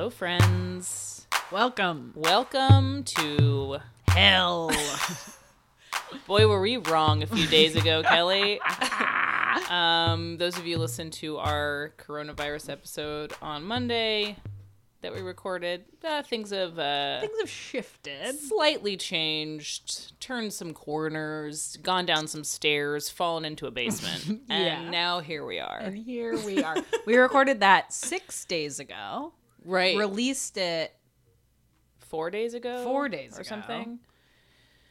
Hello, friends. Welcome. Welcome to Hell. Boy, were we wrong a few days ago, Kelly. um, those of you listen to our coronavirus episode on Monday that we recorded, uh, things have uh, Things have shifted. slightly changed, turned some corners, gone down some stairs, fallen into a basement, Yeah. and now here we are. And here we are. we recorded that six days ago. Right, Released it four days ago, Four days or ago. something.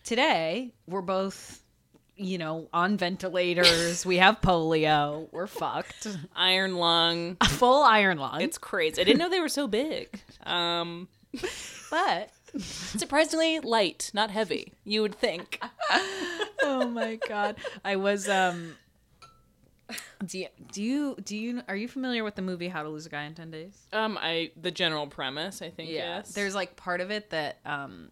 today. We're both, you know, on ventilators. we have polio. We're fucked. Iron lung. A full iron lung. It's crazy. I didn't know they were so big. Um, but surprisingly light, not heavy. You would think. oh my god, I was um. Do you, do you do you are you familiar with the movie How to Lose a Guy in Ten Days? Um, I the general premise, I think. yes. There's like part of it that um,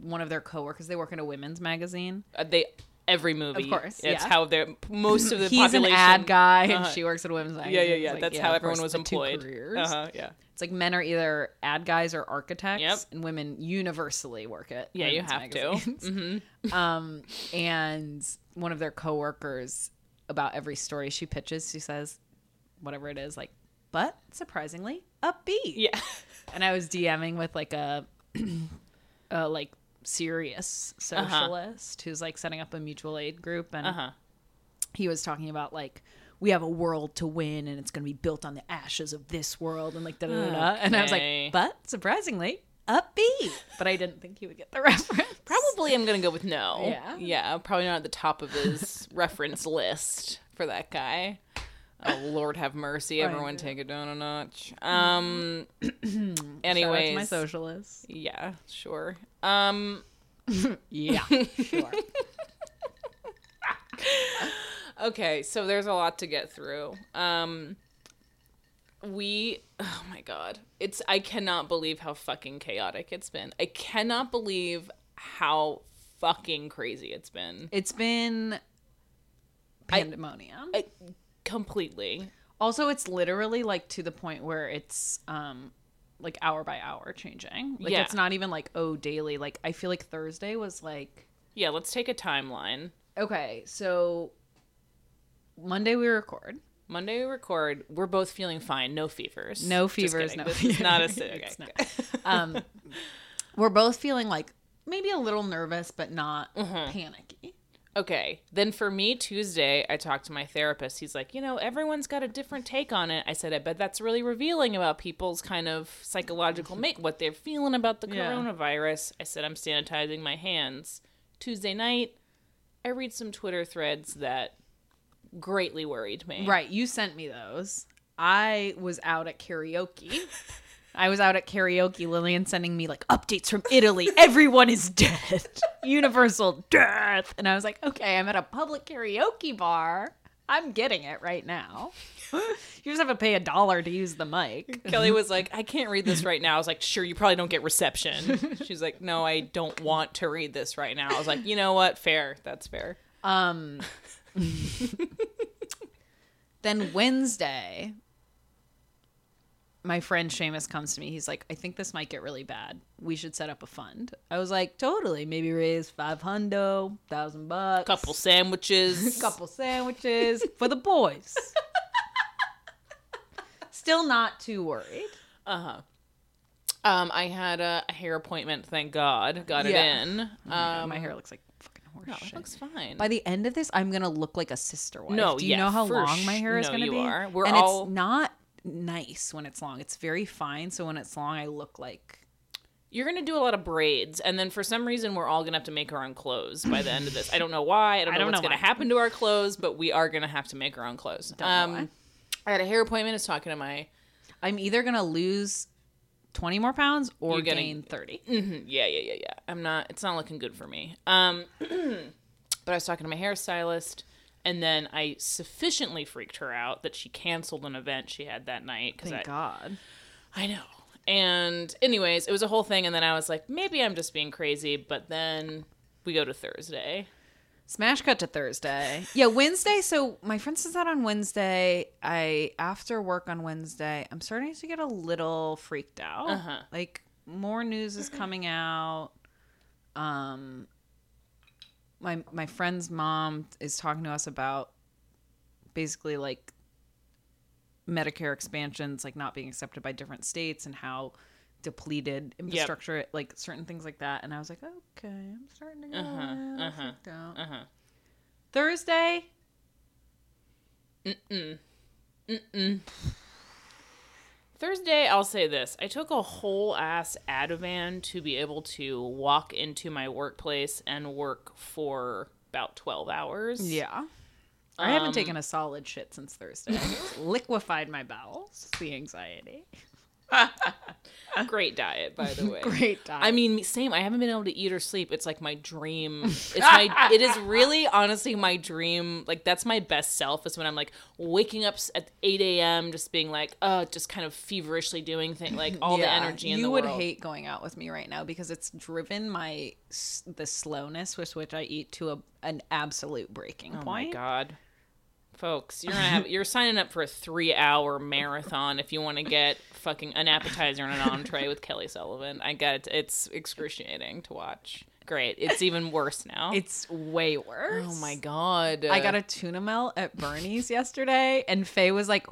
one of their coworkers they work in a women's magazine. Uh, they every movie. Of course, it's yeah. how they're most of the population He's an ad guy and Uh-huh. she works at a women's magazine. Yeah, yeah, yeah. like, That's yeah, how everyone was employed. careers. Uh-huh, yeah. It's like men are either ad guys or architects, Yep. and women universally work at Yeah, you have magazines. to. hmm um, and one of their coworkers, about every story she pitches, she says, whatever it is, like, but surprisingly upbeat. Yeah. And I was DMing with like a, a like serious socialist who's like setting up a mutual aid group, and Uh huh. he was talking about like. We have a world to win, and it's going to be built on the ashes of this world, and like da da da. da. And I was like, but surprisingly, upbeat. But I didn't think he would get the reference. Probably, I'm gonna go with no. Yeah? Yeah. Probably not at the top of his reference list for that guy. Oh Lord, have mercy! Everyone, take it down a notch. Um. Shout out anyways, my socialists. Yeah, sure. Um. Yeah, sure. Okay, so there's a lot to get through. Um we oh my god. It's I cannot believe how fucking chaotic it's been. I cannot believe how fucking crazy it's been. It's been pandemonium. I, completely. also, it's literally like to the point where it's um like hour by hour changing. Like Yeah. it's not even like oh daily. Like I feel like Thursday was like Yeah, let's take a timeline. okay, so Monday we record. Monday we record. We're both feeling fine. No fevers. No fevers, no This is not a fevers. okay. Um we're both feeling like maybe a little nervous but not Mm-hmm. panicky. Okay. Then for me, Tuesday, I talked to my therapist. He's like, you know, everyone's got a different take on it. I said, I bet that's really revealing about people's kind of psychological make, what they're feeling about the Yeah. coronavirus. I said, I'm sanitizing my hands. Tuesday night, I read some Twitter threads that greatly worried me. Right, you sent me those. I was out at karaoke. I was out at karaoke, Lillian sending me like updates from Italy. Everyone is dead. Universal death. And I was like, okay, I'm at a public karaoke bar. I'm getting it right now. You just have to pay a dollar to use the mic. Kelly was like, I can't read this right now. I was like, sure, you probably don't get reception. She's like, no, I don't want to read this right now. I was like, you know what? Fair. That's fair. Um Then Wednesday, my friend Seamus comes to me. He's like, I think this might get really bad. We should set up a fund. I was like, totally. Maybe raise five hundo, thousand bucks. Couple sandwiches. couple sandwiches for the boys. Still not too worried. Uh-huh. Um, I had a, a hair appointment, thank God. Got Yeah. it in. Um, Oh my, God, my hair looks like fucking horse no, it looks fine. By the end of this, I'm gonna look like a sister wife. No, do you yeah, know how long my hair is no, gonna you be? are. We're and all- it's not nice when it's long. It's very fine. So when it's long, I look like You're gonna do a lot of braids, and then for some reason we're all gonna have to make our own clothes by the end of this. I don't know why. I don't know I don't what's gonna happen to our clothes, but we are gonna have to make our own clothes. Don't um. I had a hair appointment. I was talking to my I'm either gonna lose twenty more pounds or getting- gain thirty. Mhm, yeah, yeah, yeah, yeah. I'm not. It's not looking good for me. Um, but I was talking to my hairstylist, and then I sufficiently freaked her out that she canceled an event she had that night because I, Thank God. I know. And anyways, it was a whole thing, and then I was like, maybe I'm just being crazy. But then we go to Thursday, Smash cut to Thursday. Yeah, Wednesday. So my friend says out on Wednesday. I after work on Wednesday, I'm starting to get a little freaked out. Uh-huh. Like more news is coming out. Um, my my friend's mom is talking to us about basically like Medicare expansions, like not being accepted by different states, and how depleted infrastructure, like certain things like that. And I was like, okay, I'm starting to get a Uh-huh, uh-huh, freaked out. Uh huh. Thursday, I'll say this. I took a whole ass Ativan to be able to walk into my workplace and work for about 12 hours. yeah. I haven't um, taken a solid shit since Thursday. Liquefied my bowels. The anxiety. Great diet, by the way. Great diet. I mean, same. I haven't been able to eat or sleep. It's like my dream. It's my. it is really, honestly, my dream. Like that's my best self. Is when I'm like waking up at 8 a.m. just being like, uh, just kind of feverishly doing things, like all the energy in you the would world. hate going out with me right now because it's driven my the slowness with which I eat to a, an absolute breaking point. Oh my god. Folks, you're gonna have you're signing up for a three hour marathon if you want to get fucking an appetizer and an entree with Kelly Sullivan. I got it. It's excruciating to watch. Great. It's even worse now. It's way worse. oh my god. I got a tuna melt at Bernie's yesterday, and Faye was like,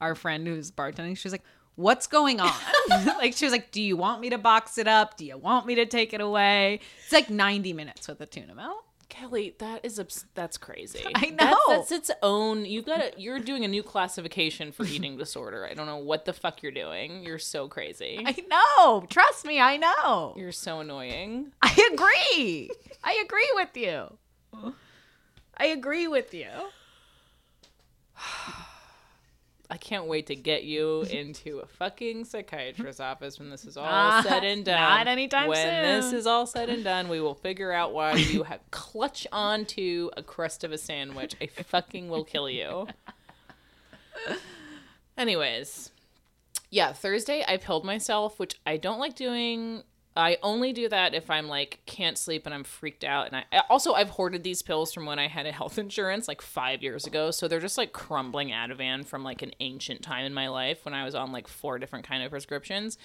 our friend who's bartending, she was like, What's going on? like, she was like, Do you want me to box it up? Do you want me to take it away? It's like 90 minutes with a tuna melt. Kelly, that is abs- that's crazy. I know. that's its own. You got You're doing a new classification for eating disorder. I don't know what the fuck you're doing. You're so crazy. I know. Trust me, I know. You're so annoying. I agree. I agree with you. I agree with you. I can't wait to get you into a fucking psychiatrist's office when this is all Not- said and done. not anytime when soon. When this is all said and done, we will figure out why you have clutch onto a crust of a sandwich. I fucking will kill you. Anyways, yeah, Thursday I pilled myself, which I don't like doing. I only do that if I'm like can't sleep and I'm freaked out. And I I- also I've hoarded these pills from when I had a health insurance like five years ago, so they're just like crumbling Ativan from like an ancient time in my life when I was on like four different kind of prescriptions.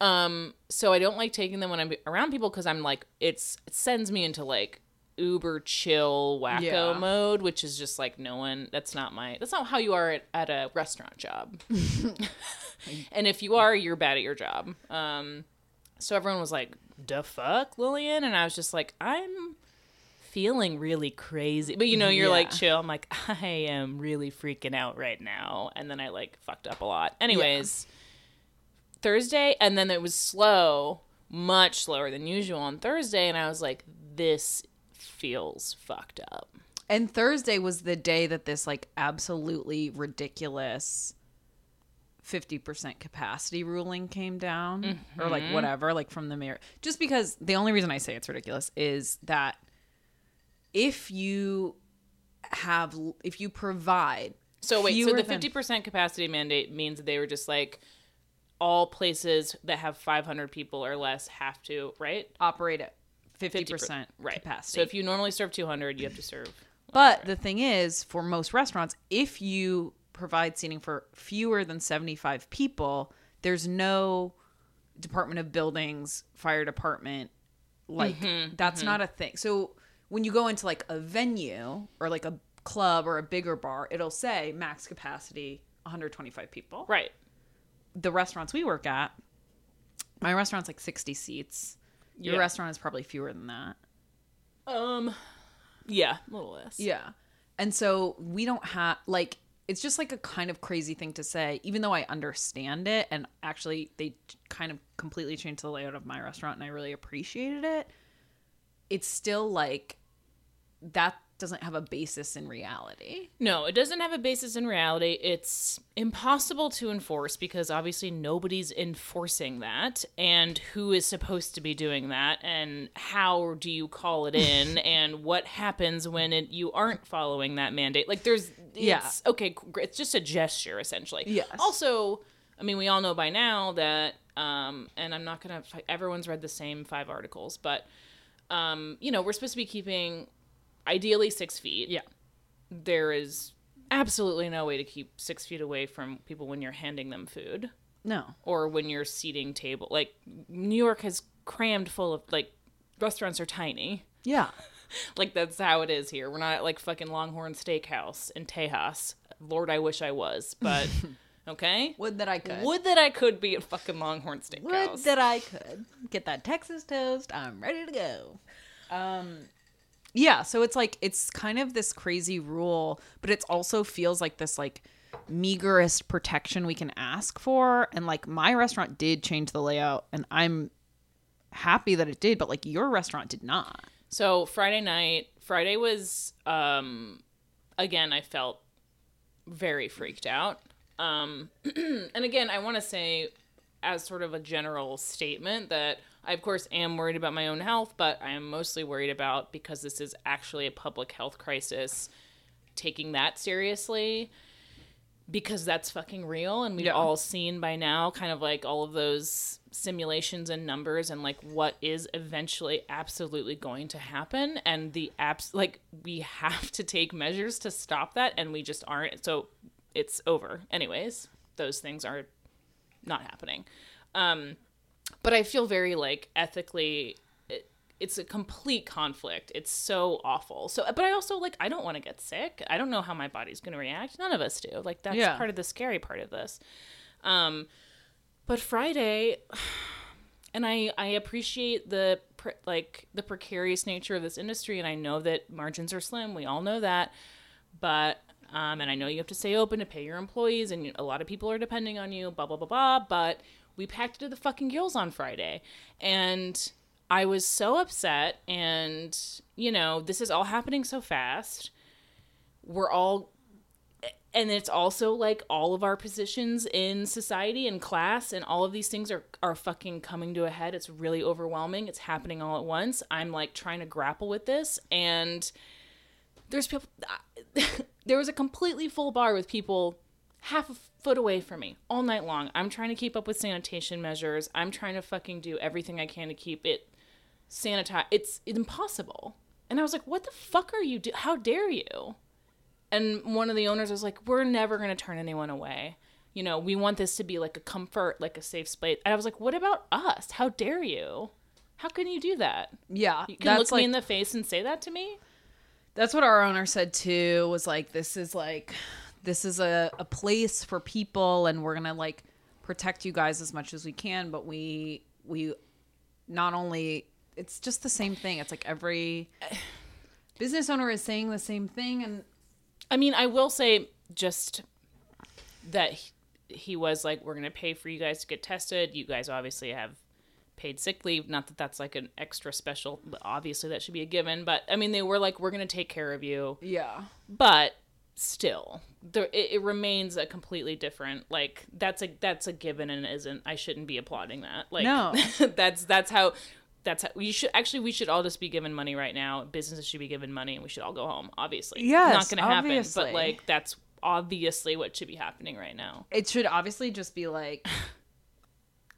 Um, so I don't like taking them when I'm around people because I'm like it's it sends me into like uber chill wacko Yeah. mode, which is just like no one. That's not my. That's not how you are at, at a restaurant job. and if you are, you're bad at your job. Um, so everyone was like, "The fuck, Lillian," and I was just like, "I'm." feeling really crazy. But you know you're like chill. I'm like i am really freaking out right now. And then i like fucked up a lot. Anyways Thursday, and then it was slow, much slower than usual on Thursday, and I was like, this feels fucked up. And Thursday was the day that this like absolutely ridiculous 50% capacity ruling came down or like mm-hmm. whatever like from the mayor. Just because the only reason I say it's ridiculous is that if you have if you provide So wait, so the fifty percent capacity mandate means that they were just like all places that have five hundred people or less have to, right? operate at 50%, 50% right. capacity. So if you normally serve two hundred, you have to serve. But the thing is, for most restaurants, if you provide seating for fewer than 75 people, there's no Department of Buildings, fire department. Like, that's not a thing. So when you go into like a venue or like a club or a bigger bar, it'll say max capacity 125 people. Right. The restaurants we work at, my restaurant's like 60 seats. Your Yeah. restaurant is probably fewer than that. Um. Yeah, a little less. Yeah. And so we don't have like it's just like a kind of crazy thing to say, even though I understand it and actually they kind of completely changed the layout of my restaurant and I really appreciated it. It's still like that doesn't have a basis in reality. No, it doesn't have a basis in reality. It's impossible to enforce because obviously nobody's enforcing that. And who is supposed to be doing that? And how do you call it in? and what happens when it, you aren't following that mandate? Like, there's, Yeah. okay, it's just a gesture essentially. Yes. Also, I mean, we all know by now that, um, and I'm not gonna, everyone's read the same five articles, but, um, you know, we're supposed to be keeping ideally six feet. Yeah. There is absolutely no way to keep six feet away from people when you're handing them food No. or when you're seating table. Like New York has crammed full of like restaurants are tiny. Yeah. Like that's how it is here. We're not at like fucking Longhorn Steakhouse in Tejas. Lord, I wish I was, but okay. Would that I could. Would that I could be at fucking Longhorn Steakhouse. Would that I could get that Texas toast. I'm ready to go. Um yeah, so it's like it's kind of this crazy rule, but it also feels like this like meagerest protection we can ask for and like my restaurant did change the layout and I'm happy that it did, but like your restaurant did not. So Friday night, Friday was um again I felt very freaked out. Um and again, I want to say as sort of a general statement that I of course am worried about my own health, but I am mostly worried about because this is actually a public health crisis taking that seriously because that's fucking real and we've Yeah. all seen by now kind of like all of those simulations and numbers and like what is eventually absolutely going to happen and the apps like we have to take measures to stop that and we just aren't so it's over anyways those things are not happening um but i feel very like ethically it, it's a complete conflict. It's so awful. So but i also like i don't want to get sick. I don't know how my body's going to react. None of us do. Like that's Yeah. part of the scary part of this. Um but friday and i i appreciate the pre- like the precarious nature of this industry and i know that margins are slim. We all know that. But um, and I know you have to stay open to pay your employees, and a lot of people are depending on you, blah blah blah blah. But we packed it to the fucking gills on Friday, and I was so upset. And you know, this is all happening so fast. We're all, and it's also like all of our positions in society and class, and all of these things are are fucking coming to a head. It's really overwhelming. It's happening all at once. I'm like trying to grapple with this, and there's people there was a completely full bar with people half a foot away from me all night long. I'm trying to keep up with sanitation measures. I'm trying to fucking do everything i can to keep it sanitized. It's impossible. And i was like what the fuck are you do how dare you? And one of the owners was like we're never going to turn anyone away. You know we want this to be like a comfort like a safe space. And i was like what about us? How dare you? How can you do that? Yeah. you can look me in the face and say that to me? That's what our owner said too. Was like, this is like, this is a, a place for people, and we're gonna like protect you guys as much as we can. But we we not only it's just the same thing. It's like every business owner is saying the same thing, and I mean, I will say just that he, he was like, we're going to pay for you guys to get tested. You guys obviously have paid sick leave. Not that that's like an extra special, obviously that should be a given. But I mean, they were like, we're going to take care of you. yeah, But still, there, it, it remains a completely different, like, that's a, that's a given and isn't, I shouldn't be applauding that. Like, No. that's, that's how, that's how we should actually we should all just be given money right now. Businesses should be given money, and we should all go home. Obviously, Yes, not going to happen. But like that's obviously what should be happening right now. it should obviously just be like,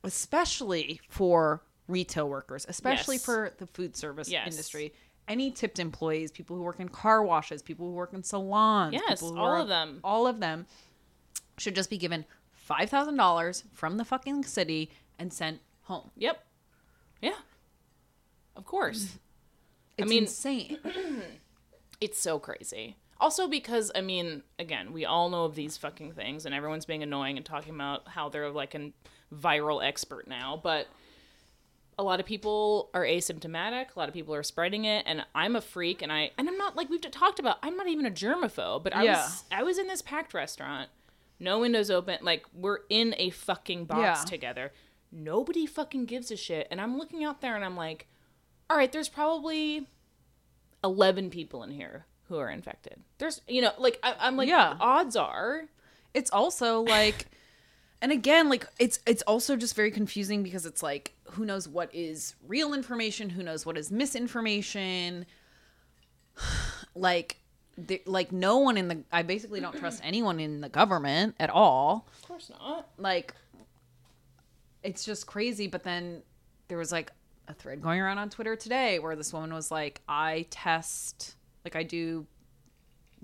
especially for retail workers, especially Yes. for the food service Yes. industry. Any tipped employees, people who work in car washes, people who work in salons, Yes, all are- of them. all of them should just be given five thousand dollars from the fucking city and sent home. Yep. Yeah. Of course. It's mean- insane. It's so crazy. Also because I mean, again, we all know of these fucking things and everyone's being annoying and talking about how they're like a viral expert now, but a lot of people are asymptomatic, a lot of people are spreading it and I'm a freak and I and I'm not like we've talked about, I'm not even a germaphobe, but I Yeah. was I was in this packed restaurant, no windows open, like we're in a fucking box Yeah. together. Nobody fucking gives a shit and I'm looking out there and I'm like, all right, there's probably 11 people in here who are infected. There's, you know, like, I, I'm like, Yeah. odds are. it's also like and again like it's it's also just very confusing because it's like who knows what is real information who knows what is misinformation like the, like no one in the i basically don't trust anyone in the government at all Of course not. like it's just crazy but then there was like a thread going around on twitter today where this woman was like i test like I do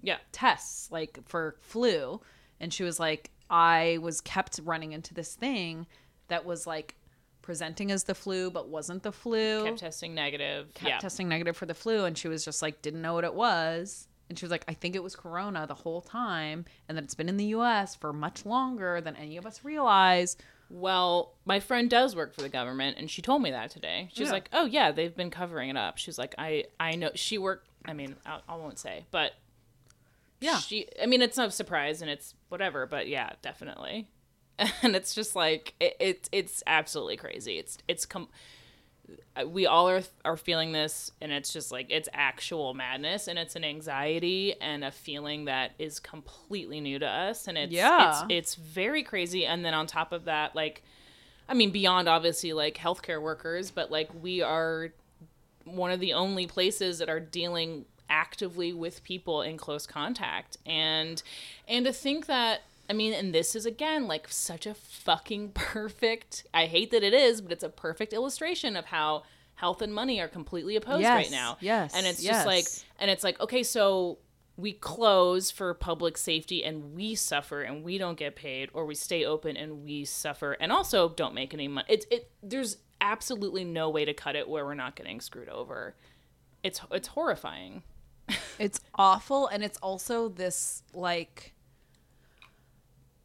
Yeah. tests like for flu and she was like I was kept running into this thing that was like presenting as the flu but wasn't the flu. Kept testing negative. kept yeah. testing negative for the flu and she was just like didn't know what it was and she was like i think it was corona the whole time and that it's been in the us for much longer than any of us realize Well, my friend does work for the government, and she told me that today. She's Yeah. like, "Oh yeah, they've been covering it up." She's like, "I I know." She worked. I mean, I, I won't say, but Yeah. she. I mean, it's no surprise, and it's whatever. But yeah, definitely. And it's just like it, it it's absolutely crazy. It's it's com- we all are are feeling this and it's just like it's actual madness and it's an anxiety and a feeling that is completely new to us and it's Yeah. it's it's very crazy and then on top of that like I mean beyond obviously like healthcare workers but like we are one of the only places that are dealing actively with people in close contact and and to think that I mean, and this is again like such a fucking perfect. I hate that it is, but it's a perfect illustration of how health and money are completely opposed Yes, right now. yes, and it's just like, and it's like, okay, so we close for public safety and we suffer and we don't get paid, or we stay open and we suffer and also don't make any money. It's it. There's absolutely no way to cut it where we're not getting screwed over. It's it's horrifying. It's awful and it's also this like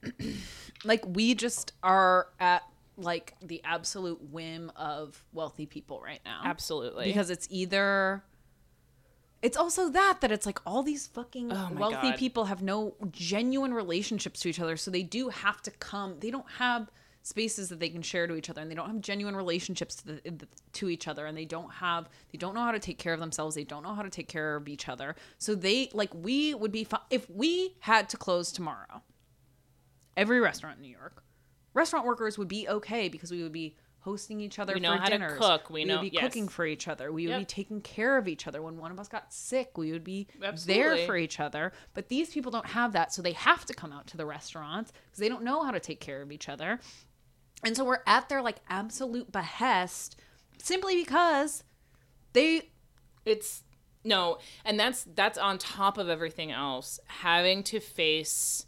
like we just are at like the absolute whim of wealthy people right now Absolutely. because it's either it's also that that it's like all these fucking Oh wealthy God. people have no genuine relationships to each other so they do have to come they don't have spaces that they can share to each other and they don't have genuine relationships to, the, to each other and they don't have they don't know how to take care of themselves they don't know how to take care of each other so they like we would be fi- if we had to close tomorrow every restaurant in new york restaurant workers would be okay because we would be hosting each other We know for how to cook. We know- would be yes. cooking for each other. We would Yep. be taking care of each other. When one of us got sick, we would be Absolutely. there for each other. But these people don't have that, so they have to come out to the restaurants because they don't know how to take care of each other. And so we're at their like absolute behest simply because they it's no and that's that's on top of everything else having to face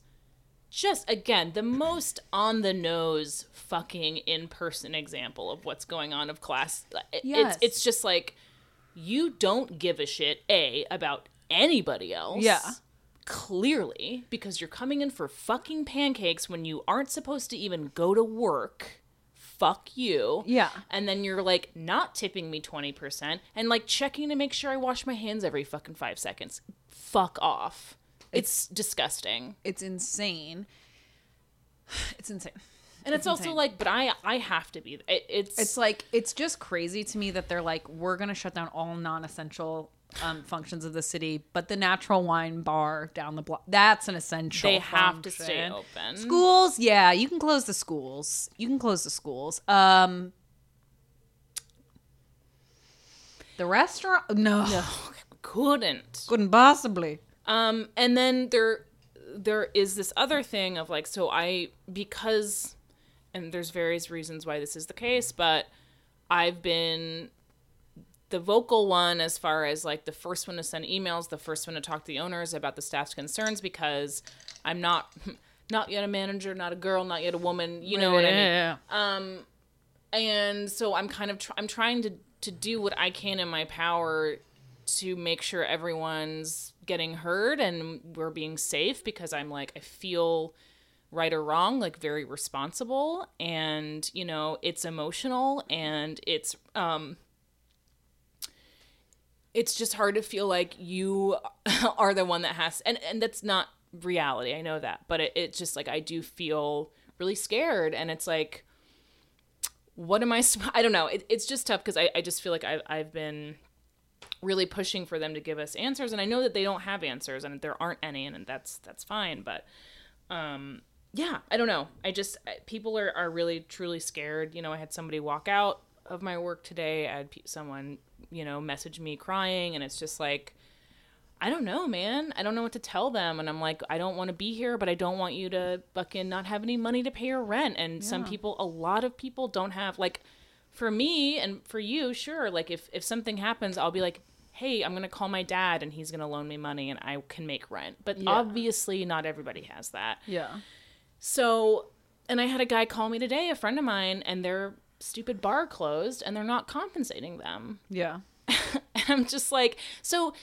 just again the most on the nose fucking in person example of what's going on of class Yes. it's it's just like you don't give a shit a about anybody else Yeah. Clearly because you're coming in for fucking pancakes when you aren't supposed to even go to work fuck you Yeah. and then you're like not tipping me 20% and like checking to make sure I wash my hands every fucking 5 seconds. Fuck off. It's, disgusting. it's insane. It's insane. And it's, It's also insane. like but I I have to be it, it's It's like it's just crazy to me that they're like we're gonna shut down all non-essential um, functions of the city, but the natural wine bar down the block that's an essential. they have to stay open. Schools, yeah, you can close the schools. You can close the schools. Um, the restaurant, no, Couldn't. couldn't possibly. Um, and then there there is this other thing of like so I because and there's various reasons why this is the case, but I've been the vocal one as far as like the first one to send emails, the first one to talk to the owners about the staff's concerns because I'm not not yet a manager, not a girl, not yet a woman, you know what I mean? Yeah. Um, and so I'm kind of tr- I'm trying to to do what I can in my power to make sure everyone's getting heard and we're being safe because I'm like I feel right or wrong like very responsible and you know it's emotional and it's um it's just hard to feel like you are the one that has and and that's not reality I know that but it, it's just like I do feel really scared and it's like what am I? I don't know. It, it's just tough because I, I just feel like I've, I've been really pushing for them to give us answers, and I know that they don't have answers, and there aren't any, and that's that's fine. But um, yeah, I don't know. I just people are are really truly scared. You know, I had somebody walk out of my work today. I had someone you know message me crying, and it's just like. I don't know, man. I don't know what to tell them. And I'm like, I don't want to be here, but I don't want you to fucking not have any money to pay your rent. And some people, a lot of people don't have, like, for me and for you, sure. Like, if, if something happens, I'll be like, hey, I'm going to call my dad and he's going to loan me money and I can make rent. But Yeah. obviously, not everybody has that. Yeah. So, and I had a guy call me today, a friend of mine, and their stupid bar closed and they're not compensating them. Yeah. And I'm just like, so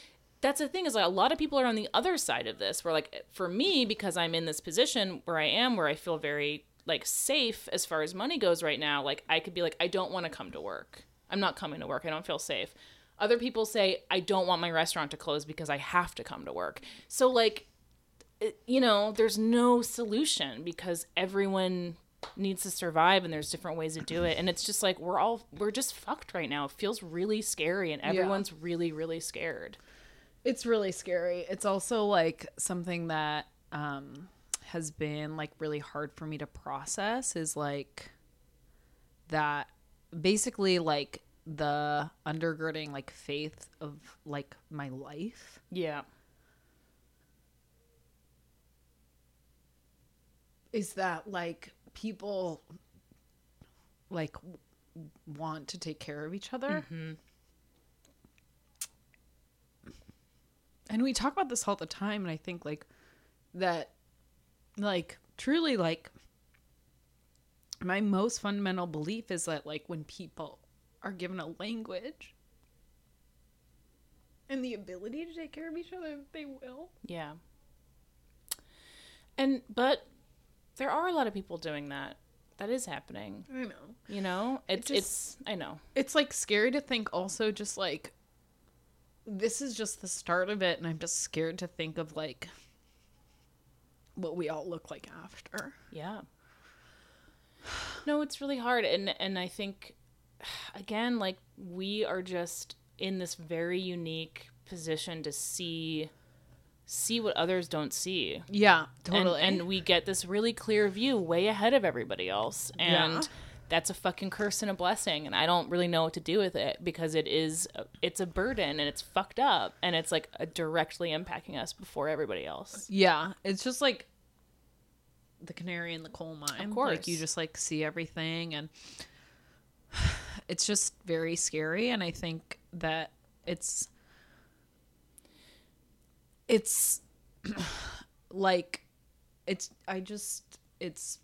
that's the thing is like a lot of people are on the other side of this where like for me because I'm in this position where I am where I feel very like safe as far as money goes right now like I could be like I don't want to come to work. I'm not coming to work. I don't feel safe. Other people say I don't want my restaurant to close because I have to come to work. So like you know, there's no solution because everyone needs to survive and there's different ways to do it and it's just like we're all we're just fucked right now. It feels really scary and everyone's really really scared. It's really scary. It's also like something that um has been like really hard for me to process is like that basically like the undergirding like faith of like my life Yeah. Is that like people like want to take care of each other. Mm-hmm. And we talk about this all the time and i think like that like truly like my most fundamental belief is that like when people are given a language and the ability to take care of each other they will. Yeah. And but there are a lot of people doing that. That is happening. i know You know? It's just- it's I know. it's like scary to think also just like this is just the start of it and i'm just scared to think of like what we all look like after Yeah. No, it's really hard and and I think again like we are just in this very unique position to see see what others don't see. yeah And, and we get this really clear view way ahead of everybody else. And Yeah. that's a fucking curse and a blessing. And I don't really know what to do with it because it is, it's a burden and it's fucked up. And it's like directly impacting us before everybody else. yeah it's just like the canary in the coal mine Of course. like you just like see everything and it's just very scary and i think that it's it's like it's i just it's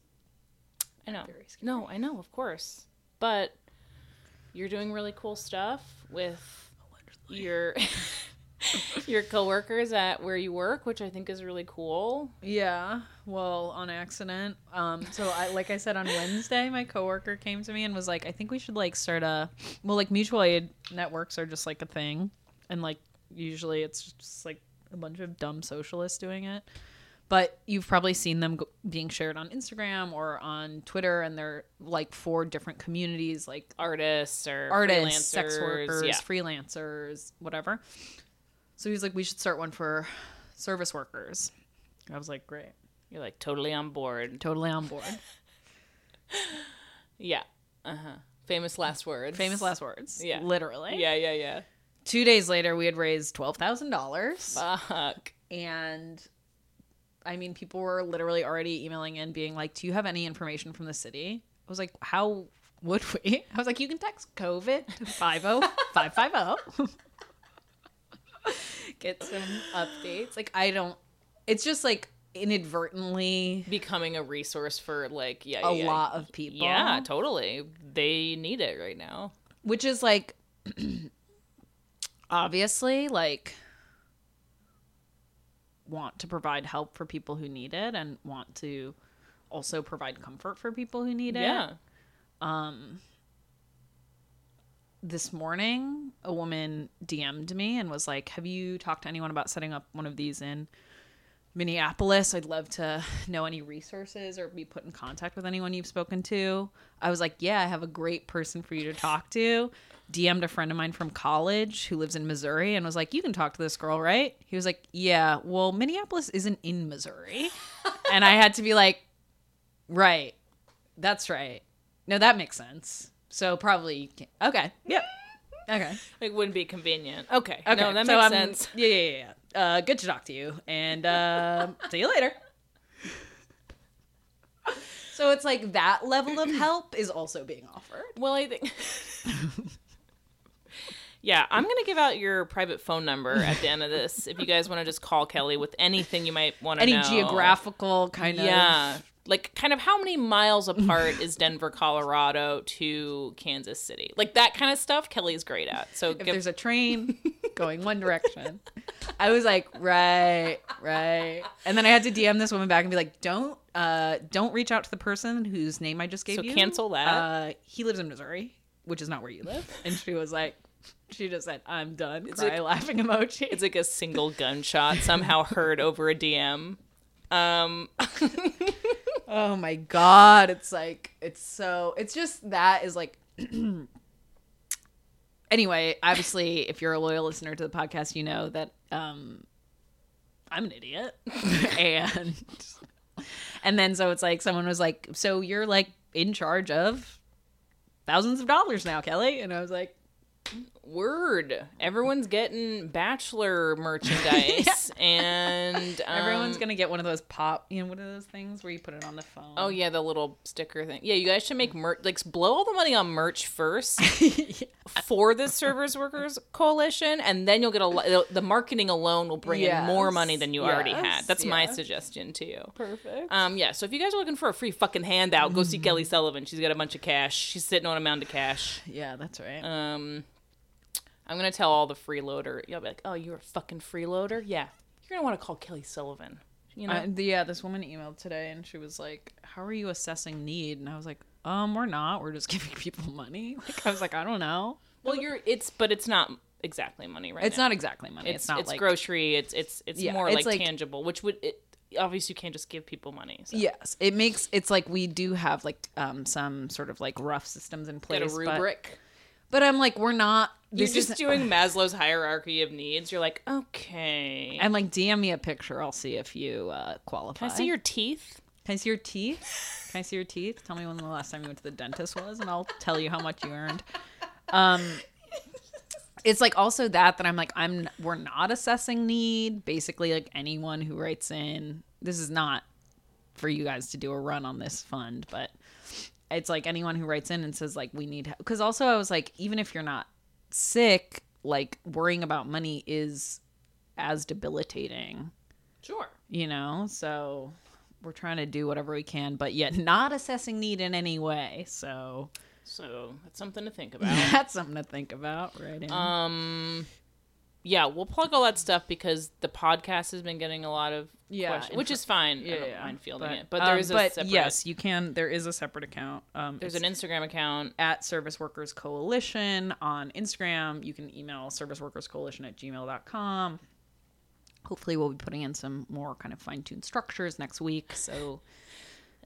I know. Very scary. No, I know, of course. But you're doing really cool stuff with your your coworkers at where you work, which I think is really cool. Yeah, well, on accident. Um, so I, like I said on Wednesday, my coworker came to me and was like, "I think we should like start a, well, like mutual aid networks are just like a thing, and like usually it's just like a bunch of dumb socialists doing it, but you've probably seen them go- being shared on Instagram or on Twitter, and they're like for different communities, like Artists or artists, sex workers, yeah. freelancers, whatever. So he's like, we should start one for service workers. I was like, great. You're like totally on board. Totally on board. Yeah. Uh huh. Famous last words. Famous last words. Yeah. Literally. Yeah, yeah, yeah. Two days later, we had raised $12,000. Fuck. And I mean, people were literally already emailing in being like, do you have any information from the city? I was like, how would we? I was like, you can text COVID to 50550. Get some updates. Like, I don't, it's just like inadvertently Becoming a resource for like yeah, a yeah, lot of people. Yeah, totally. They need it right now. which is like obviously like want to provide help for people who need it and want to also provide comfort for people who need it. Yeah. Um this morning, a woman DM'd me and was like, "Have you talked to anyone about setting up one of these in Minneapolis? I'd love to know any resources or be put in contact with anyone you've spoken to." I was like, "Yeah, I have a great person for you to talk to." DM'd a friend of mine from college who lives in Missouri and was like, "You can talk to this girl, right?" He was like, "Yeah, well, Minneapolis isn't in Missouri." and I had to be like, "Right. That's right. No, that makes sense." So probably Okay. Yep. Okay. It wouldn't be convenient. Okay. Okay. No, that so makes I'm- sense. Yeah, yeah, yeah. Uh, good to talk to you, and uh, see you later. So it's like that level of help is also being offered. Well, I think. Yeah, I'm gonna give out your private phone number at the end of this if you guys want to just call Kelly with anything you might want to Any know. geographical kind of Yeah. Like, kind of how many miles apart is Denver, Colorado to Kansas City? Like, that kind of stuff Kelly's great at. So, if give, there's a train going one direction. I was like, right, right. And then I had to DM this woman back and be like, don't uh don't reach out to the person whose name I just gave So you. cancel that. Uh he lives in Missouri, which is not where you live. And she was like she just said, I'm done. Cry like- laughing emoji. it's like a single gunshot somehow heard over a DM. Um, Oh my god, it's like it's so it's just that is like Anyway, obviously if you're a loyal listener to the podcast, you know that um I'm an idiot. and and then so it's like someone was like, "So you're like in charge of thousands of dollars now, Kelly?" And I was like, word. Everyone's getting bachelor merchandise, and um, "Everyone's to get one of those pop, you know, one of those things where you put it on the phone?" Oh yeah, the little sticker thing. Yeah, you guys should make merch. Like blow all the money on merch first for the Service Workers Coalition, and then you'll get a lo- the, marketing alone will bring in more money than you already had. yes, That's my suggestion to you. Perfect. Um, yeah. So if you guys are looking for a free fucking handout, go see Kelly Sullivan. She's got a bunch of cash. She's sitting on a mound of cash. yeah, that's right. Um, I'm gonna tell all the freeloader. You'll be like, "Oh, you're a fucking freeloader." Yeah, you're gonna want to call Kelly Sullivan. You know, Uh, the- yeah, this woman emailed today and she was like, "How are you assessing need?" And I was like, "Um, we're not. We're just giving people money." Like I was like, "I don't know. well, you're. It's, but it's not exactly money right It's now. not exactly money. It's, it's not it's like grocery. It's it's it's Yeah, more it's like, like- tangible, which would it, obviously you can't just give people money. So. yes, it makes it's like we do have like um some sort of like rough systems in place. Get a but- rubric. But, I'm like, we're not. You're just doing Maslow's hierarchy of needs. You're like, okay. I'm like, DM me a picture. I'll see if you uh, qualify. Can I see your teeth? Can I see your teeth? Can I see your teeth? Tell me when the last time you went to the dentist was, and I'll tell you how much you earned. Um, it's like also that that I'm like I'm we're not assessing need. Basically, like anyone who writes in, this is not for you guys to do a run on this fund, but it's like anyone who writes in and says like we need because also I was like even if you're not sick, like worrying about money is as debilitating Sure. you know so we're trying to do whatever we can but yet not assessing need in any way so So that's something to think about. that's something to think about right in. um, yeah, we'll plug all that stuff because the podcast has been getting a lot of Yeah, questions, which is fine. I don't mind fielding it, but um, there is a but separate. yes you can there is a separate account um There's an Instagram account. at service workers coalition on instagram you can email service workers coalition at gmail.com hopefully we'll be putting in some more kind of fine-tuned structures next week so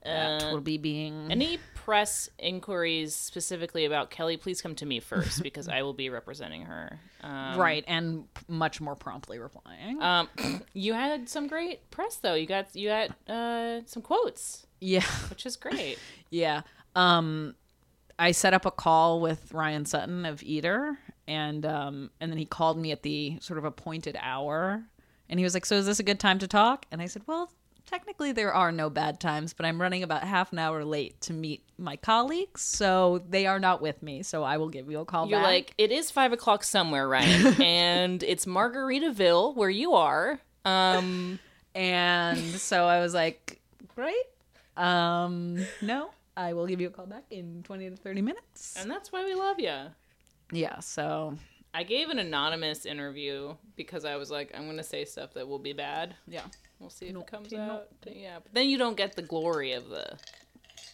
Uh, will be being Any press inquiries specifically about Kelly, please come to me first because I will be representing her. Um, right and much more promptly replying Um, you had some great press though. You got you got uh, some quotes, yeah which is great. Yeah. Um I set up a call with Ryan Sutton of Eater and um and then he called me at the sort of appointed hour and he was like, "So is this a good time to talk?" And I said, "Well, technically there are no bad times, but I'm running about half an hour late to meet my colleagues, so they are not with me. So I will give you a call back. You're back." like, it is five o'clock somewhere, Ryan, and it's Margaritaville where you are. Um, and so I was like, "Great. Um no, I will give you a call back in 20 to 30 minutes." and that's why we love you. yeah, so I gave an anonymous interview because I was like, I'm gonna say stuff that will be bad. yeah. We'll see if it comes out. Yeah, but then you don't get the glory of the,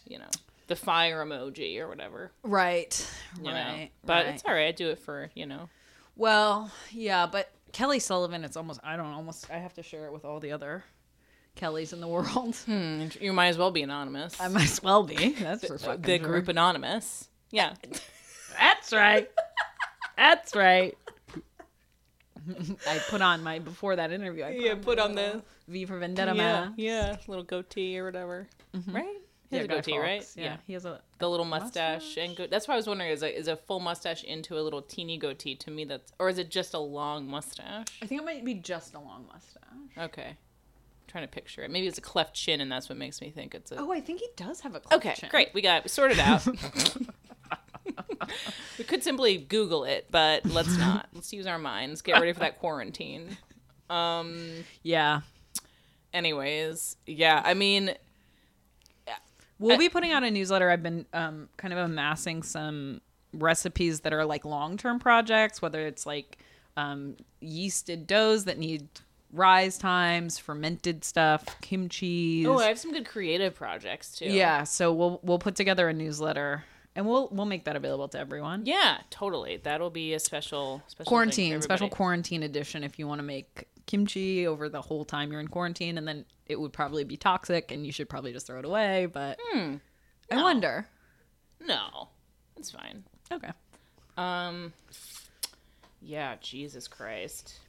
you know, the fire emoji or whatever. Right. You right. know, but right. it's all right. I do it for you know. Well, yeah, but Kelly Sullivan, it's almost I don't almost I have to share it with all the other Kellys in the world. Hmm, you might as well be anonymous. I might as well be. That's for the fucking the group anonymous. Yeah. That's right. That's right. I put on my before that interview. I put Yeah, on put on the- V for Vendetta yeah, mask. yeah, little goatee or whatever, mm-hmm. right? He has Yeah, a goatee, right? Yeah, he has a. the little mustache, and go- that's why I was wondering: is a, is a full mustache into a little teeny goatee? To me, that's or is it just a long mustache? I think it might be just a long mustache. Okay, trying to picture it. Maybe it's a cleft chin, and that's what makes me think it's a. Oh, I think he does have a. cleft okay, chin. great. We got it sorted out. we could simply Google it, but let's not. Let's use our minds. Get ready for that quarantine. Um. Yeah. Anyways, yeah, I mean, We'll be putting out a newsletter. I've been um, kind of amassing some recipes that are like long term projects, whether it's like um, yeasted doughs that need rise times, fermented stuff, kimchi. oh, I have some good creative projects too. yeah, so we'll we'll put together a newsletter and we'll we'll make that available to everyone. Yeah, totally. That'll be a special, special quarantine special quarantine edition if you want to make kimchi over the whole time you're in quarantine and then it would probably be toxic and you should probably just throw it away but Hmm. i wonder No, it's fine. okay Um, yeah, Jesus Christ.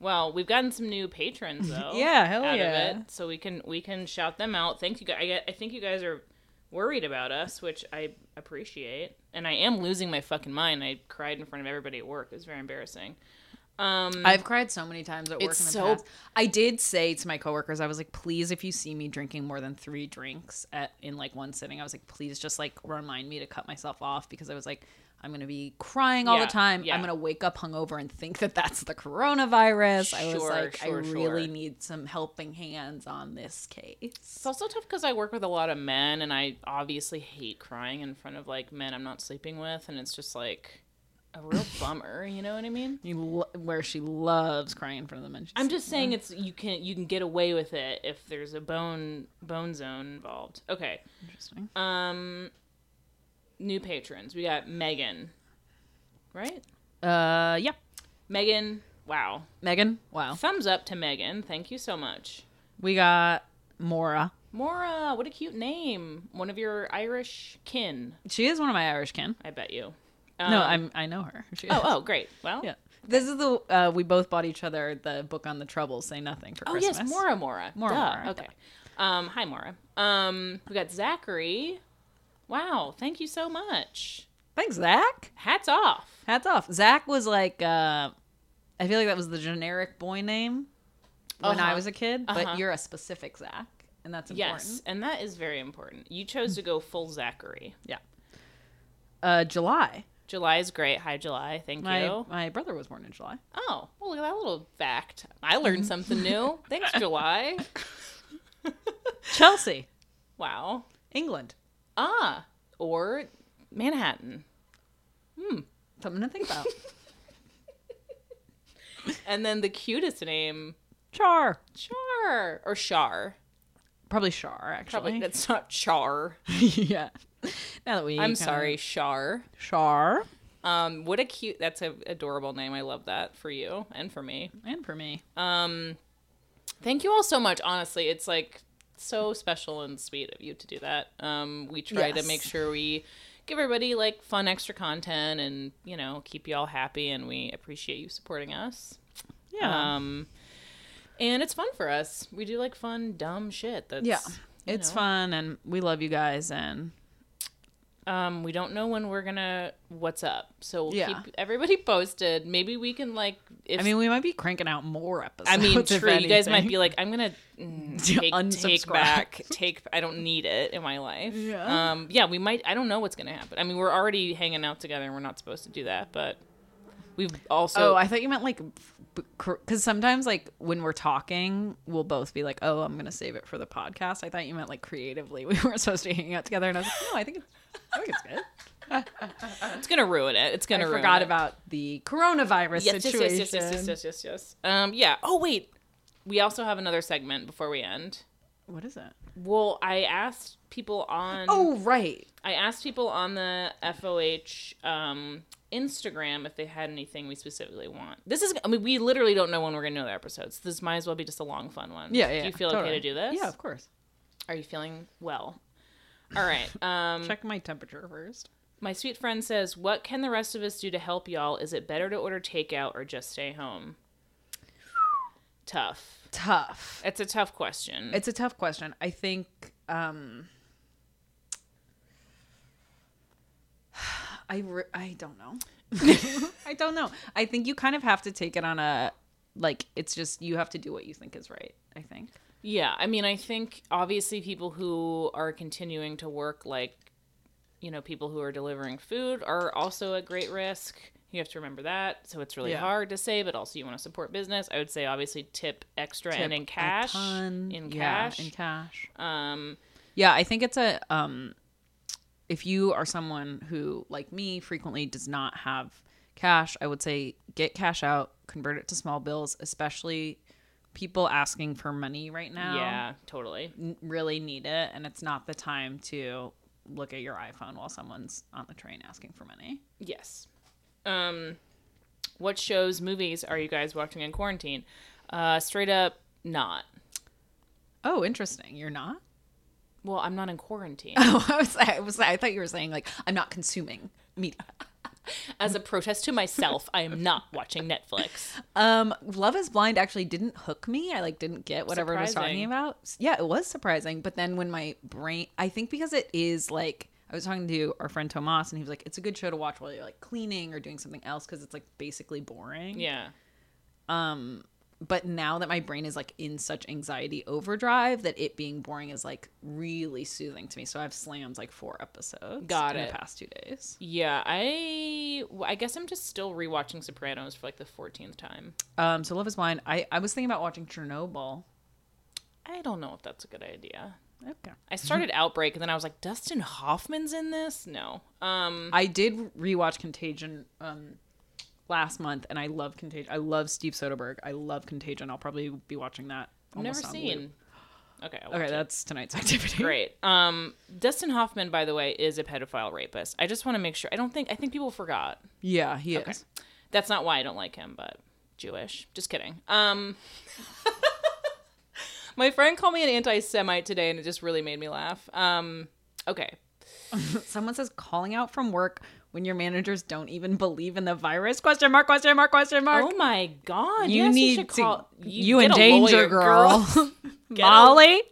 Well, we've gotten some new patrons though. Yeah, hell yeah. So we can we can shout them out. Thank you guys. I, I think you guys are worried about us, which I appreciate. And I am losing my fucking mind. I cried in front of everybody at work. It was very embarrassing. Um, I've cried so many times at work It's in the so- past. I did say to my coworkers, I was like, please, if you see me drinking more than three drinks at in like one sitting, I was like, please just like remind me to cut myself off because I was like, I'm gonna be crying all Yeah, the time. yeah. I'm gonna wake up hungover and think that that's the coronavirus. I was like, sure, I really need some helping hands on this case. It's also tough because I work with a lot of men, and I obviously hate crying in front of like men I'm not sleeping with, and it's just like a real bummer. You know what I mean? You lo- where she loves crying in front of the men. I'm just saying it's you can you can get away with it if there's a bone bone zone involved. Okay. interesting. Um new patrons. We got Megan. Right? Uh, yeah, Megan, wow. Megan. Wow, Thumbs up to Megan. Thank you so much. we got Mora. Mora, what a cute name. One of your Irish kin, She is one of my Irish kin. I bet you. no, Um, I'm I know her. She Oh, is. oh, great. Well, Yeah. This is the uh, we both bought each other the book on the troubles. Say nothing for Oh Christmas. yes, Mora Mora. Mora Mora, Okay. Um, hi Mora. Um, we got Zachary. Wow, thank you so much. Thanks, Zach. Hats off. Hats off. Zach was like uh, I feel like that was the generic boy name when I Uh-huh. was a kid, but Uh-huh. you're a specific Zach, and that's important. Yes, and that is very important. You chose to go full Zachary. Yeah. Uh, July. July is great. Hi July. Thank My you. my brother was born in July. Oh, well, look at that little fact. I learned something new. Thanks, July. Chelsea, Wow. England. Ah, or Manhattan. Hmm. Something to think about. And then the cutest name, Char. Char or Shar. Probably Char, Probably actually. that's not Char. yeah. Now that we I'm sorry, Shar. Char. Um, what a cute. That's a adorable name. I love that for you and for me. And for me. Um, thank you all so much. Honestly, it's like so special and sweet of you to do that. Um, we try to make sure we give everybody like fun extra content and you know keep you all happy, and we appreciate you supporting us. Yeah. Um, and it's fun for us. We do like fun, dumb shit. That's yeah. It's know. fun and we love you guys and Um, we don't know when we're gonna what's up, so we'll Yeah. keep everybody posted. Maybe we can like. If I mean, we might be cranking out more episodes. I mean, true. You guys might be like, I'm gonna mm, take, take back, take. I don't need it in my life. Yeah. Um. Yeah, we might. I don't know what's gonna happen. I mean, we're already hanging out together, and we're not supposed to do that, but we've also. oh, I thought you meant like, because sometimes like when we're talking, we'll both be like, "Oh, I'm gonna save it for the podcast." I thought you meant like creatively we weren't supposed to be hanging out together, and I was like, "No, I think it's, I think it's good." it's gonna ruin it. It's gonna. ruin forgot it. about the coronavirus Yes, situation. yes, yes, yes, yes, yes, yes, yes. Um. Yeah. Oh wait. We also have another segment before we end. What is it? Well, I asked people on. Oh, right. I asked people on the FOH um, Instagram if they had anything we specifically want. This is, I mean, we literally don't know when we're going to know the episodes. This might as well be just a long, fun one. Yeah, yeah. Do you feel totally. okay to do this? Yeah, of course. Are you feeling well? All right. Um, Check my temperature first. my sweet friend says, What can the rest of us do to help y'all? Is it better to order takeout or just stay home? Tough. Tough. It's a tough question. It's a tough question. I think um I re- I don't know. I don't know. I think you kind of have to take it on a like it's just you have to do what you think is right, I think. Yeah, I mean, I think obviously people who are continuing to work like you know, people who are delivering food are also at great risk. You have to remember that. So it's really Yeah. hard to say, but also you want to support business. I would say obviously tip extra and in Tip cash. In Yeah, cash. in cash. um, Yeah, I think it's a um if you are someone who like me frequently does not have cash, I would say get cash out, convert it to small bills, especially people asking for money right now. yeah, totally. n- really need it and it's not the time to look at your iPhone while someone's on the train asking for money. Yes. Um, what shows, movies are you guys watching in quarantine? Uh, straight up, not. Oh, interesting. You're not? Well, I'm not in quarantine. Oh, I was I was I thought you were saying like I'm not consuming media. As a protest to myself, I am not watching Netflix. Um, Love Is Blind actually didn't hook me. I like didn't get whatever it was talking about. Yeah, it was surprising. But then when my brain, I think because it is like I was talking to our friend Tomas, and he was like, "It's a good show to watch while you're like cleaning or doing something else because it's like basically boring." Yeah. Um, but now that my brain is like in such anxiety overdrive, that it being boring is like really soothing to me. So I've slammed like four episodes. Got in it. the past two days. Yeah, I I guess I'm just still rewatching Sopranos for like the 14th time. Um, so Love Is Blind. I I was thinking about watching Chernobyl. I don't know if that's a good idea. Okay. I started Outbreak and then I was like, Dustin Hoffman's in this? No. Um, I did rewatch Contagion um last month, and I love Contagion. I love Steve Soderbergh. I love Contagion. I'll probably be watching that. I've never seen. loop. Okay, Okay, it. that's tonight's activity. great. Um, Dustin Hoffman, by the way, is a pedophile rapist. I just want to make sure. I don't think I think people forgot. Yeah, he Okay. is. That's not why I don't like him, but Jewish. Just kidding. Um, my friend called me an anti-Semite today, and it just really made me laugh. Um, okay. Someone says calling out from work when your managers don't even believe in the virus? Question mark? Question mark? Question mark? Oh my god! you yes, need you to. call. You, get a endanger, lawyer, girl. A- Molly.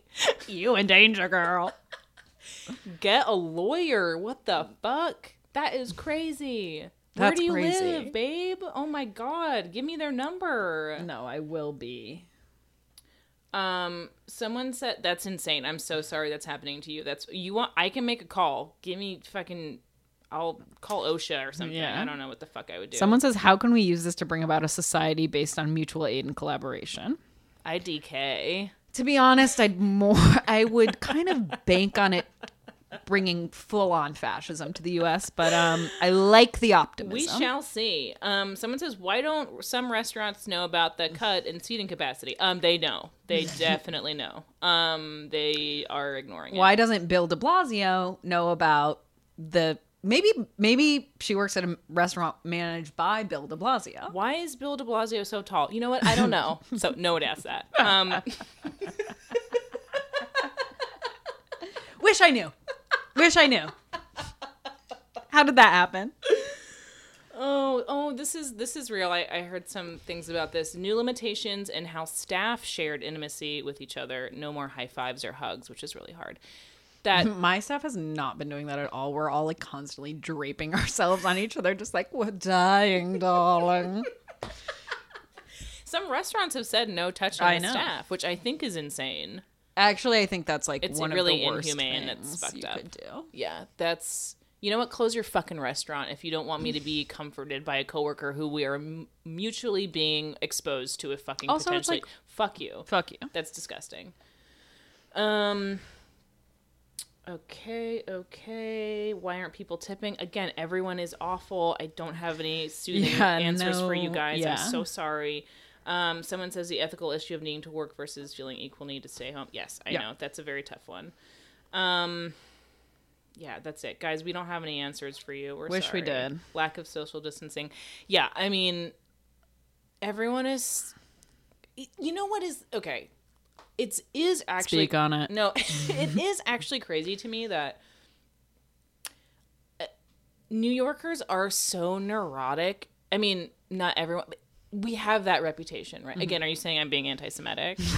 you endanger, girl. Get a lawyer. What the fuck? That is crazy. Where do you crazy. live, babe? Oh my god, give me their number. No, I will be. Um, someone said that's insane. I'm so sorry that's happening to you. That's you want. I can make a call. Give me fucking. I'll call OSHA or something. Yeah. I don't know what the fuck I would do. Someone says, "How can we use this to bring about a society based on mutual aid and collaboration?" IDK. To be honest, I'd more. I would kind of bank on it bringing full-on fascism to the U.S., but um, I like the optimism. We shall see. Um, someone says, why don't some restaurants know about the cut in seating capacity? Um, they know. They definitely know. Um, they are ignoring it. Why doesn't Bill De Blasio know about the? Maybe maybe she works at a restaurant managed by Bill De Blasio. Why is Bill De Blasio so tall? You know what? I don't know. so no one asked that. Um, Wish I knew. Wish I knew. How did that happen? oh, oh, this is this is real. I, I heard some things about this. New limitations and how staff shared intimacy with each other. No more high fives or hugs, which is really hard. That My staff has not been doing that at all. We're all like constantly draping ourselves on each other, just like we're dying, darling. some restaurants have said no touching I the know. staff, which I think is insane. Actually, I think that's like It's one really of the worst inhumane. It's things fucked you up. could do. Yeah, that's you know what? Close your fucking restaurant if you don't want me to be comforted by a coworker who we are m- mutually being exposed to a fucking Also, it's potentially. like- fuck you. Fuck you. That's disgusting. Um. Okay, okay. Why aren't people tipping? Again, everyone is awful. I don't have any soothing Yeah, answers for you guys. yeah. I'm so sorry. Um, someone says the ethical issue of needing to work versus feeling equal need to stay home. Yes, I Yeah. know that's a very tough one. Um, yeah, that's it, guys. We don't have any answers for you. We're Wish we did. Lack of social distancing. Yeah, I mean, everyone is. You know what is okay? It's is actually Speak on it. no, it is actually crazy to me that uh, New Yorkers are so neurotic. I mean, not everyone. but We have that reputation, Mm-hmm. right? Again, are you saying I'm being anti-Semitic?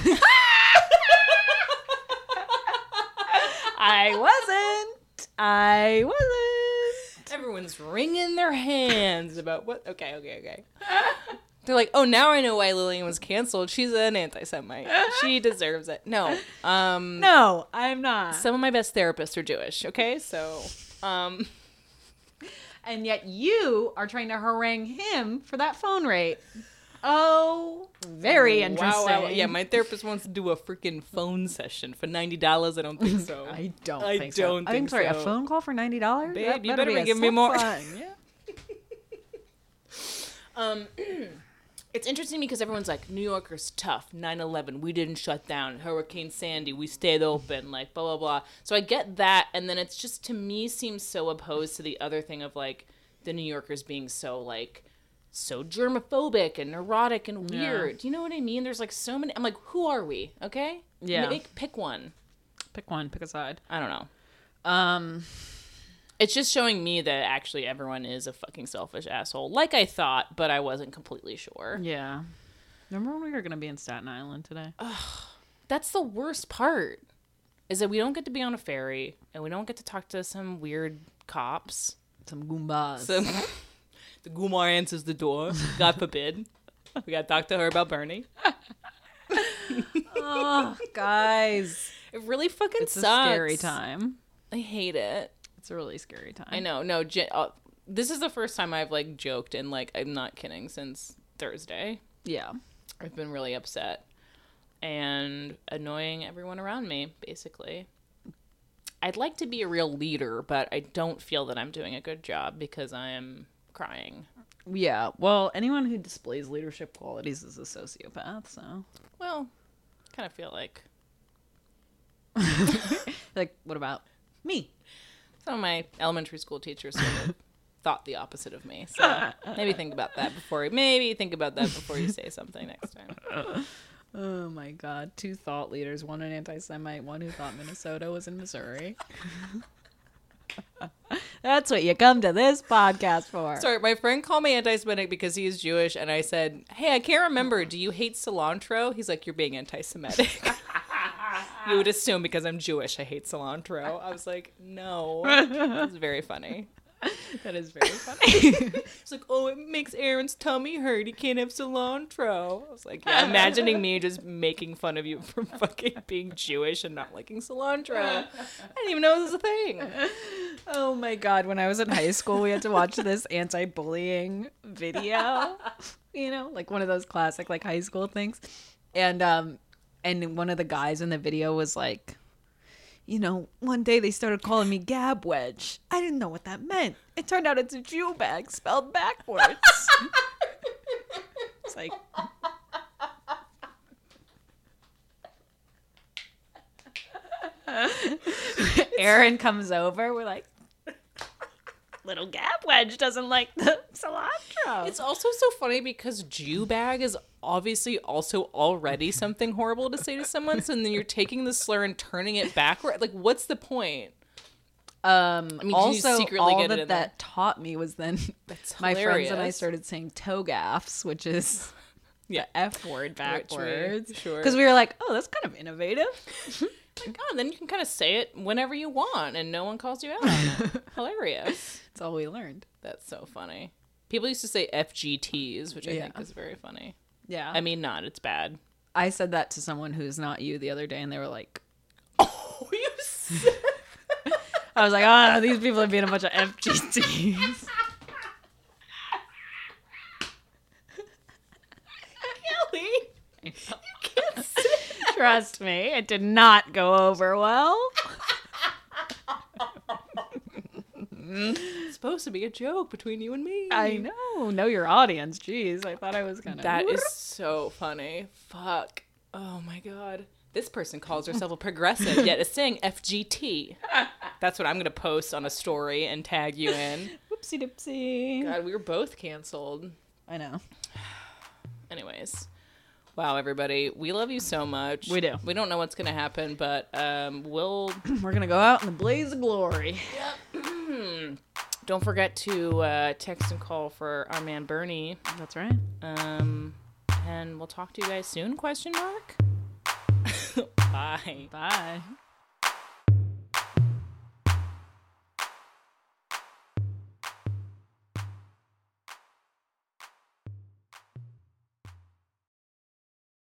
I wasn't. I wasn't. Everyone's wringing their hands about what. Okay, okay, okay. They're like, oh, now I know why Lillian was canceled. She's an anti-Semite. she deserves it. No, um, No, I'm not. some of my best therapists are Jewish. Okay, so, um, and yet you are trying to harangue him for that phone rate. Oh, very interesting. wow, wow. yeah, my therapist wants to do a freaking phone session for ninety dollars. I don't think so. I don't. I think don't So. I'm think sorry. A phone call for ninety dollars? Babe, you better be giving me more. Yeah. Um, it's interesting because everyone's like, New Yorker's tough. 9 11, we didn't shut down. Hurricane Sandy, we stayed open. Like, blah, blah, blah. So I get that. And then it's just, to me, seems so opposed to the other thing of like the New Yorkers being so, like, so germophobic and neurotic and Yeah. weird. Do you know what I mean? There's like so many. I'm like, who are we? Okay? Yeah. Make, pick one. Pick one. Pick a side. I don't know. Um. It's just showing me that actually everyone is a fucking selfish asshole. Like I thought, but I wasn't completely sure. Yeah. Remember when we were gonna be in Staten Island today? That's the worst part. Is that we don't get to be on a ferry and we don't get to talk to some weird cops. Some goombas. So the Gumar answers the door. God forbid. We got to talk to her about Bernie. oh, guys, It really fucking it's a sucks. scary time. I hate it. It's a really scary time. I know. No, uh, this is the first time I've like joked and like I'm not kidding since Thursday. Yeah. I've been really upset and annoying everyone around me, basically. I'd like to be a real leader, but I don't feel that I'm doing a good job because I am crying. Yeah. Well, anyone who displays leadership qualities is a sociopath. So, Well, kind of feel like like, what about me? Some of my elementary school teachers sort of thought the opposite of me. So maybe think about that before maybe think about that before you say something next time. Oh my God! Two thought leaders: one an anti-Semite, one who thought Minnesota was in Missouri. That's what you come to this podcast for. Sorry, my friend called me anti-Semitic because he is Jewish, and I said, "Hey, I can't remember. Do you hate cilantro?" He's like, "You're being anti-Semitic." You would assume because I'm Jewish, I hate cilantro. I was like, "No." It's very funny. that is very funny. It's like, "Oh, it makes Aaron's tummy hurt. He can't have cilantro." I was like, "Yeah." Imagining me just making fun of you for fucking being Jewish and not liking cilantro. I didn't even know it was a thing. oh my God! When I was in high school, we had to watch this anti-bullying video. You know, like one of those classic like high school things, and um, and one of the guys in the video was like. You know, one day they started calling me Gab Wedge. I didn't know what that meant. It turned out it's a Jew bag spelled backwards. it's like Aaron comes over. We're like, little gap Wedge doesn't like the cilantro. It's also so funny because Jew bag is obviously also already something horrible to say to someone. So then you're taking the slur and turning it backward. Like, what's the point? Um, I mean, did you also, secretly all get it that there? that taught me was then That's my friends and I started saying toe gaffs, which is Yeah. F word Which we- backwards. sure. Because we were like, oh, that's kind of innovative. Like, oh, then you can kind of say it whenever you want and no one calls you out on it. Hilarious. That's all we learned. That's so funny. People used to say FGTs, which I Yeah. think is very funny. Yeah. I mean, not. It's bad. I said that to someone who's not you the other day, and they were like, Oh, you said I was like, oh, these people are being a bunch of FGTs. Kelly. You can't say Trust me, it did not go over well. It's supposed to be a joke between you and me. I know. Know your audience. Jeez, I thought I was gonna. That is so funny. Fuck. Oh my god. This person calls herself a progressive, yet is saying FGT. That's what I'm gonna post on a story and tag you in. whoopsie dipsy. God, we were both canceled. I know. Anyways. Wow, everybody. We love you so much. We do. We don't know what's gonna happen, but um we'll We're gonna go out in the blaze of glory. Yep. don't forget to uh, text and call for our man Bernie. That's right. Um and we'll talk to you guys soon, question mark? Bye. Bye.